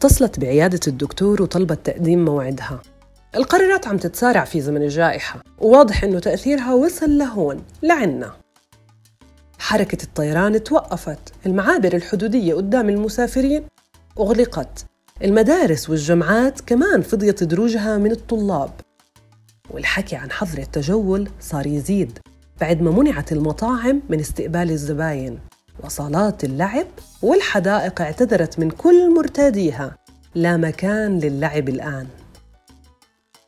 اتصلت بعيادة الدكتور وطلبت تقديم موعدها. القرارات عم تتسارع في زمن الجائحة وواضح إنه تأثيرها وصل لهون لعنا. حركة الطيران توقفت المعابر الحدودية قدام المسافرين. أغلقت المدارس والجامعات كمان فضيت دروجها من الطلاب. والحكي عن حظر التجول صار يزيد بعد ما منعت المطاعم من استقبال الزباين. وصالات اللعب والحدائق اعتذرت من كل مرتاديها. لا مكان للعب الآن.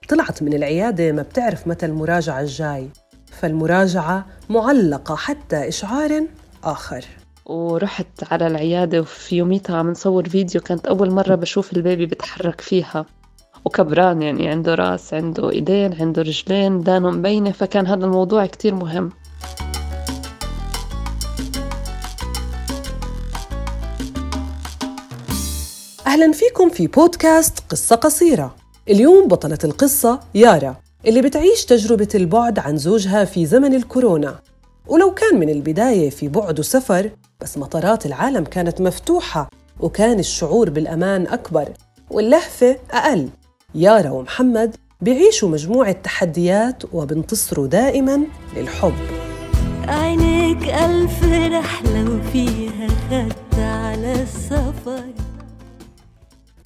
طلعت من العيادة ما بتعرف متى المراجعة الجاي. فالمراجعة معلقة حتى إشعار آخر. ورحت على العيادة وفي يوميتها عم نصور فيديو كانت أول مرة بشوف البيبي بتحرك فيها. وكبران يعني عنده راس عنده إيدين عنده رجلين دانه مبينة فكان هذا الموضوع كتير مهم. أهلا فيكم في بودكاست قصة قصيرة. اليوم بطلة القصة يارا اللي بتعيش تجربة البعد عن زوجها في زمن الكورونا. ولو كان من البداية في بعد وسفر بس مطارات العالم كانت مفتوحة وكان الشعور بالأمان أكبر واللهفة أقل. يارا ومحمد بيعيشوا مجموعة تحديات وبنتصروا دائما للحب. عينيك ألف رحلة وفيها خدت على السفر.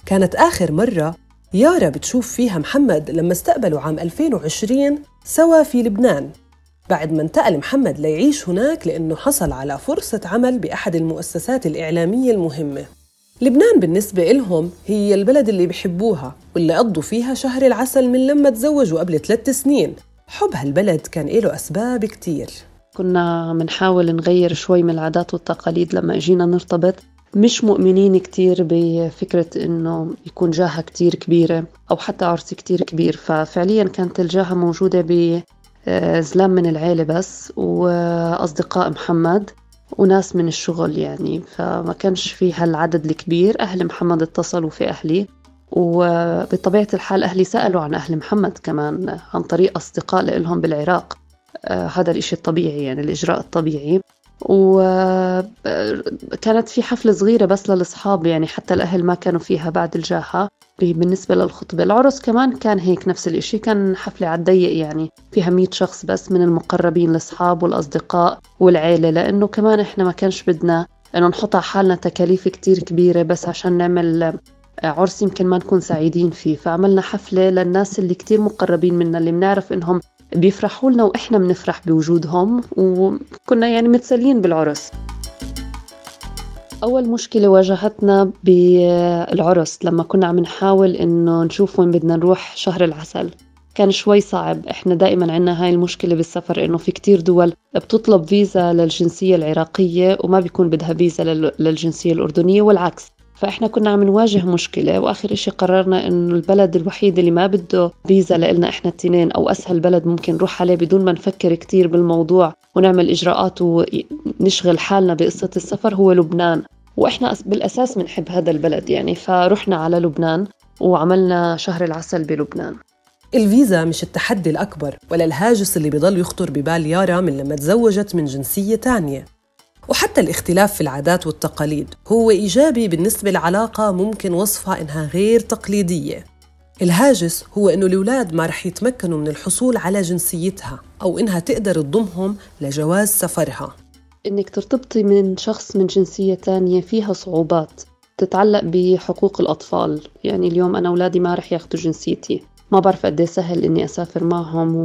كانت آخر مرة يارا بتشوف فيها محمد لما استقبلوا عام 2020 سوا في لبنان. بعد ما انتقل محمد ليعيش هناك لأنه حصل على فرصة عمل بأحد المؤسسات الإعلامية المهمة. لبنان بالنسبة إلهم هي البلد اللي بحبوها واللي قضوا فيها شهر العسل من لما تزوجوا قبل ثلاث سنين. حب هالبلد كان له أسباب كتير. كنا بنحاول نغير شوي من العادات والتقاليد لما اجينا نرتبط. مش مؤمنين كتير بفكرة إنه يكون جاهة كتير كبيرة أو حتى عرس كتير كبير. ففعليا كانت الجاهة موجودة بزلام من العيلة بس وأصدقاء محمد وناس من الشغل يعني. فما كانش في هالعدد الكبير. أهل محمد اتصلوا في أهلي وبطبيعة الحال أهلي سألوا عن أهل محمد كمان عن طريق أصدقاء لهم بالعراق. آه هذا الإشي الطبيعي يعني الإجراء الطبيعي. وكانت في حفلة صغيرة بس للأصحاب يعني حتى الأهل ما كانوا فيها بعد الجاحة. بالنسبة للخطبة العرس كمان كان هيك نفس الإشي كان حفلة على الضيق يعني فيها مية شخص بس من المقربين الأصحاب والأصدقاء والعيلة لأنه كمان إحنا ما كانش بدنا إنه نحط على حالنا تكاليف كتير كبيرة بس عشان نعمل عرس يمكن ما نكون سعيدين فيه. فعملنا حفلة للناس اللي كتير مقربين منا اللي بنعرف إنهم بيفرحوا لنا وإحنا بنفرح بوجودهم وكنا يعني متسلين بالعرس. أول مشكلة واجهتنا بالعرس لما كنا عم نحاول إنه نشوف وين بدنا نروح شهر العسل. كان شوي صعب. إحنا دائما عنا هاي المشكلة بالسفر إنه في كتير دول بتطلب فيزا للجنسية العراقية وما بيكون بدها فيزا للجنسية الأردنية والعكس. فإحنا كنا عم نواجه مشكلة وآخر إشي قررنا إنه البلد الوحيد اللي ما بده فيزا لإلنا إحنا التنين أو أسهل بلد ممكن نروح عليه بدون ما نفكر كتير بالموضوع ونعمل إجراءات ونشغل حالنا بقصة السفر هو لبنان. وإحنا بالأساس بنحب هذا البلد يعني فرحنا على لبنان وعملنا شهر العسل بلبنان. الفيزا مش التحدي الأكبر ولا الهاجس اللي بيضل يخطر ببال يارا من لما تزوجت من جنسية تانية. وحتى الاختلاف في العادات والتقاليد هو إيجابي بالنسبة لعلاقة ممكن وصفها إنها غير تقليدية. الهاجس هو إنه الأولاد ما رح يتمكنوا من الحصول على جنسيتها أو إنها تقدر تضمهم لجواز سفرها. إنك ترتبطي من شخص من جنسية تانية فيها صعوبات تتعلق بحقوق الأطفال. يعني اليوم أنا أولادي ما رح ياخدوا جنسيتي. ما بعرف قد سهل إني أسافر معهم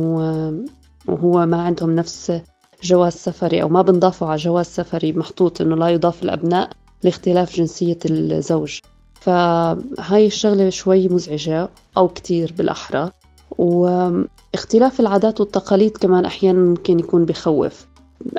وهو ما عندهم نفس جواز سفري أو ما بنضافوا على جواز سفري محطوط إنه لا يضاف الأبناء لاختلاف جنسية الزوج. فهاي الشغلة شوي مزعجة أو كتير بالأحرى. واختلاف العادات والتقاليد كمان أحيانا ممكن يكون بخوف.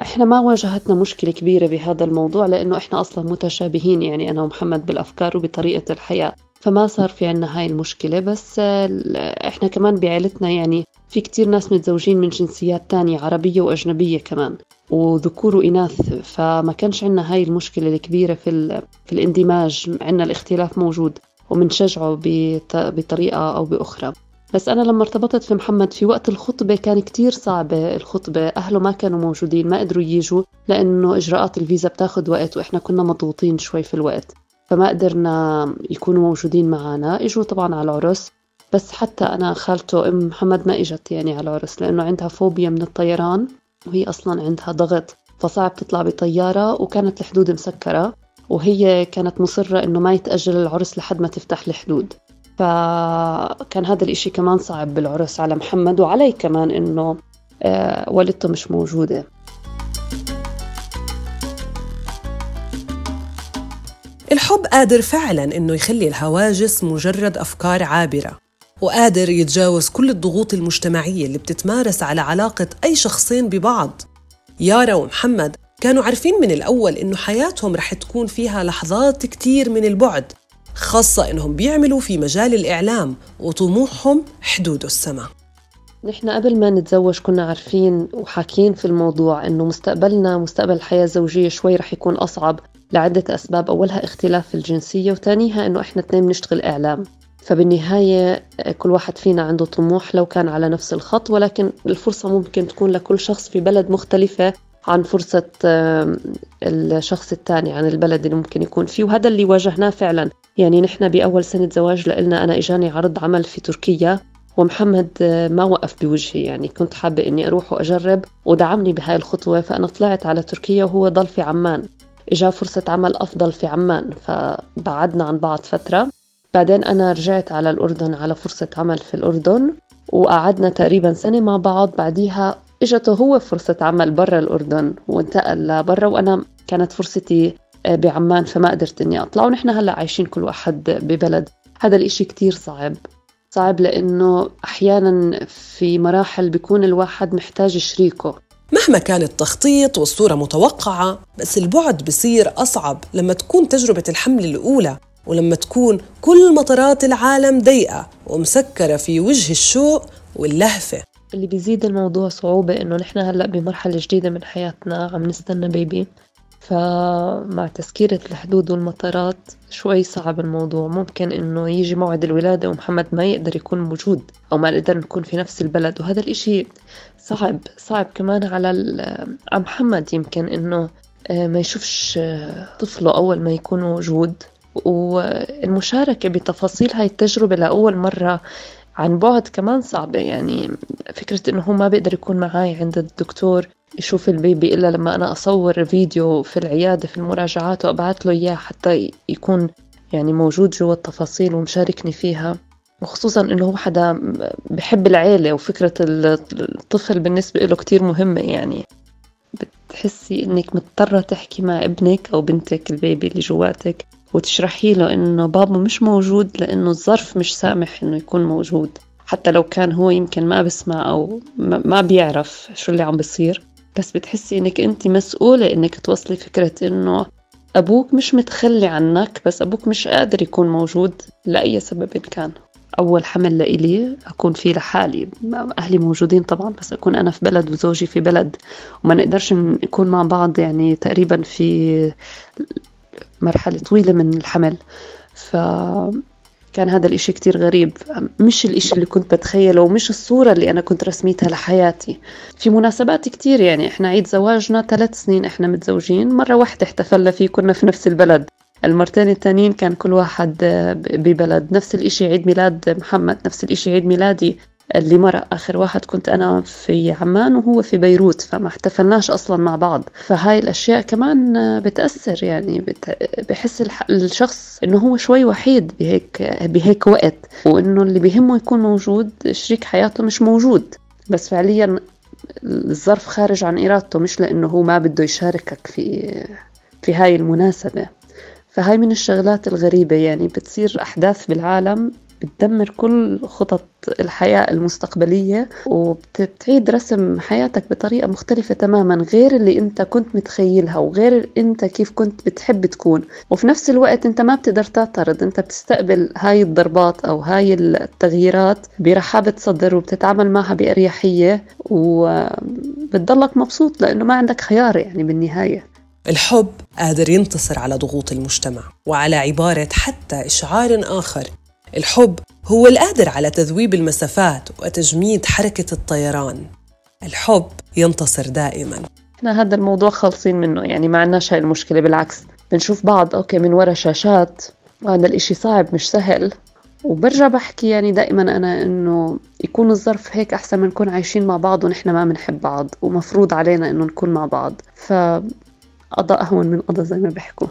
إحنا ما واجهتنا مشكلة كبيرة بهذا الموضوع لأنه إحنا أصلا متشابهين يعني أنا ومحمد بالأفكار وبطريقة الحياة. فما صار في عنا هاي المشكلة بس إحنا كمان بعائلتنا يعني في كتير ناس متزوجين من جنسيات تانية عربية وأجنبية كمان وذكور وإناث فما كانش عنا هاي المشكلة الكبيرة في, في الاندماج عنا الاختلاف موجود ومنشجعه بطريقة أو بأخرى. بس أنا لما ارتبطت في محمد في وقت الخطبة كان كتير صعبة الخطبة أهله ما كانوا موجودين ما قدروا يجوا لأنه إجراءات الفيزا بتاخد وقت وإحنا كنا مضغوطين شوي في الوقت. فما قدرنا يكونوا موجودين معنا. إجوا طبعا على العرس بس حتى أنا خالته أم محمد ما إجت يعني على العرس لأنه عندها فوبيا من الطيران وهي أصلا عندها ضغط فصعب تطلع بطيارة وكانت الحدود مسكرة وهي كانت مصرة إنه ما يتأجل العرس لحد ما تفتح الحدود. فكان هذا الإشي كمان صعب بالعرس على محمد وعلي كمان إنه آه، والدته مش موجودة. الحب قادر فعلا إنه يخلي الهواجس مجرد أفكار عابرة وقادر يتجاوز كل الضغوط المجتمعية اللي بتتمارس على علاقة أي شخصين ببعض. يارا ومحمد كانوا عارفين من الأول إنه حياتهم رح تكون فيها لحظات كتير من البعد خاصة إنهم بيعملوا في مجال الإعلام وطموحهم حدود السماء. نحن قبل ما نتزوج كنا عارفين وحاكين في الموضوع إنه مستقبلنا مستقبل الحياة الزوجية شوي رح يكون أصعب. لعدة أسباب. أولها اختلاف الجنسية وثانيها إنه إحنا اثنين بنشتغل إعلام. فبالنهاية كل واحد فينا عنده طموح لو كان على نفس الخط ولكن الفرصة ممكن تكون لكل شخص في بلد مختلفة عن فرصة الشخص الثاني عن البلد اللي ممكن يكون فيه. وهذا اللي واجهناه فعلا. يعني نحن بأول سنة زواج لنا أنا إجاني عرض عمل في تركيا ومحمد ما وقف بوجهي. يعني كنت حابة إني أروح وأجرب ودعمني بهاي الخطوة. فأنا طلعت على تركيا وهو ضل في عمان. إجا فرصة عمل أفضل في عمان فبعدنا عن بعض فترة. بعدين أنا رجعت على الأردن على فرصة عمل في الأردن وقعدنا تقريبا سنة مع بعض. بعديها إجته هو فرصة عمل برا الأردن وانتقل لبرا وأنا كانت فرصتي آه، بعمان فما قدرت إني أطلع. ونحن هلأ عايشين كل واحد ببلد. هذا الإشي كتير صعب. صعب لأنه أحيانا في مراحل بيكون الواحد محتاج شريكه. مهما كان التخطيط والصورة متوقعة بس البعد بصير أصعب لما تكون تجربة الحمل الأولى ولما تكون كل مطارات العالم ضيقة ومسكرة في وجه الشوق واللهفة. اللي بيزيد الموضوع صعوبة إنه نحن هلأ بمرحلة جديدة من حياتنا عم نستنى بيبي فمع تسكيرة الحدود والمطارات شوي صعب الموضوع. ممكن إنه يجي موعد الولادة ومحمد ما يقدر يكون موجود أو ما نقدر نكون في نفس البلد وهذا الإشي صعب صعب كمان على محمد يمكن إنه آه، ما يشوفش آه، طفله أول ما يكون موجود. والمشاركة بتفاصيل هاي التجربة لأول مرة عن بعد كمان صعبة. يعني فكرة إنه هو ما بيقدر يكون معي عند الدكتور يشوف البيبي إلا لما أنا أصور فيديو في العيادة في المراجعات وأبعث له إياه حتى يكون يعني موجود جوا التفاصيل ومشاركني فيها. وخصوصا إنه هو حدا بحب العيلة وفكرة الطفل بالنسبة له كتير مهمة يعني. بتحسي إنك مضطرة تحكي مع ابنك أو بنتك البيبي اللي جواتك وتشرحي له إنه بابا مش موجود لأنه الظرف مش سامح إنه يكون موجود. حتى لو كان هو يمكن ما بسمع أو ما بيعرف شو اللي عم بصير. بس بتحسي إنك أنت مسؤولة إنك توصلي فكرة إنه أبوك مش متخلي عنك بس أبوك مش قادر يكون موجود لأي سبب كان. أول حمل لإلي أكون فيه لحالي. أهلي موجودين طبعا بس أكون أنا في بلد وزوجي في بلد. وما نقدرش نكون مع بعض يعني تقريبا في مرحلة طويلة من الحمل. فكان هذا الإشي كتير غريب. مش الإشي اللي كنت بتخيله ومش الصورة اللي أنا كنت رسميتها لحياتي. في مناسبات كتير يعني إحنا عيد زواجنا ثلاث سنين إحنا متزوجين. مرة واحدة احتفلنا فيه كنا في نفس البلد. المرتين التانيين كان كل واحد ببلد. نفس الإشي عيد ميلاد محمد نفس الإشي عيد ميلادي. اللي مرق آخر واحد كنت أنا في عمان وهو في بيروت فما احتفلناش أصلا مع بعض. فهاي الأشياء كمان بتأثر يعني بت... بحس الشخص إنه هو شوي وحيد بهيك بهيك وقت وإنه اللي بيهمه يكون موجود شريك حياته مش موجود. بس فعليا الظرف خارج عن إرادته مش لأنه هو ما بده يشاركك في في هاي المناسبة. فهاي من الشغلات الغريبة يعني بتصير أحداث بالعالم بتدمر كل خطط الحياة المستقبلية وبتعيد رسم حياتك بطريقة مختلفة تماما غير اللي انت كنت متخيلها وغير انت كيف كنت بتحب تكون. وفي نفس الوقت انت ما بتقدر تعترض انت بتستقبل هاي الضربات أو هاي التغييرات برحابة صدر وبتتعامل معها بأريحية وبتضلك مبسوط لأنه ما عندك خيار يعني بالنهاية. الحب قادر ينتصر على ضغوط المجتمع وعلى عبارة حتى إشعار آخر الحب هو القادر على تذويب المسافات وتجميد حركة الطيران. الحب ينتصر دائما. إحنا هذا الموضوع خالصين منه يعني ما عندناش هاي المشكلة بالعكس. بنشوف بعض أوكي من ورا شاشات وهذا الإشي صعب مش سهل. وبرجع بحكي يعني دائما أنا إنه يكون الظرف هيك أحسن من نكون عايشين مع بعض ونحن ما بنحب بعض ومفروض علينا إنه نكون مع بعض. فقضاء أهون من قضاء زي ما بيحكوا.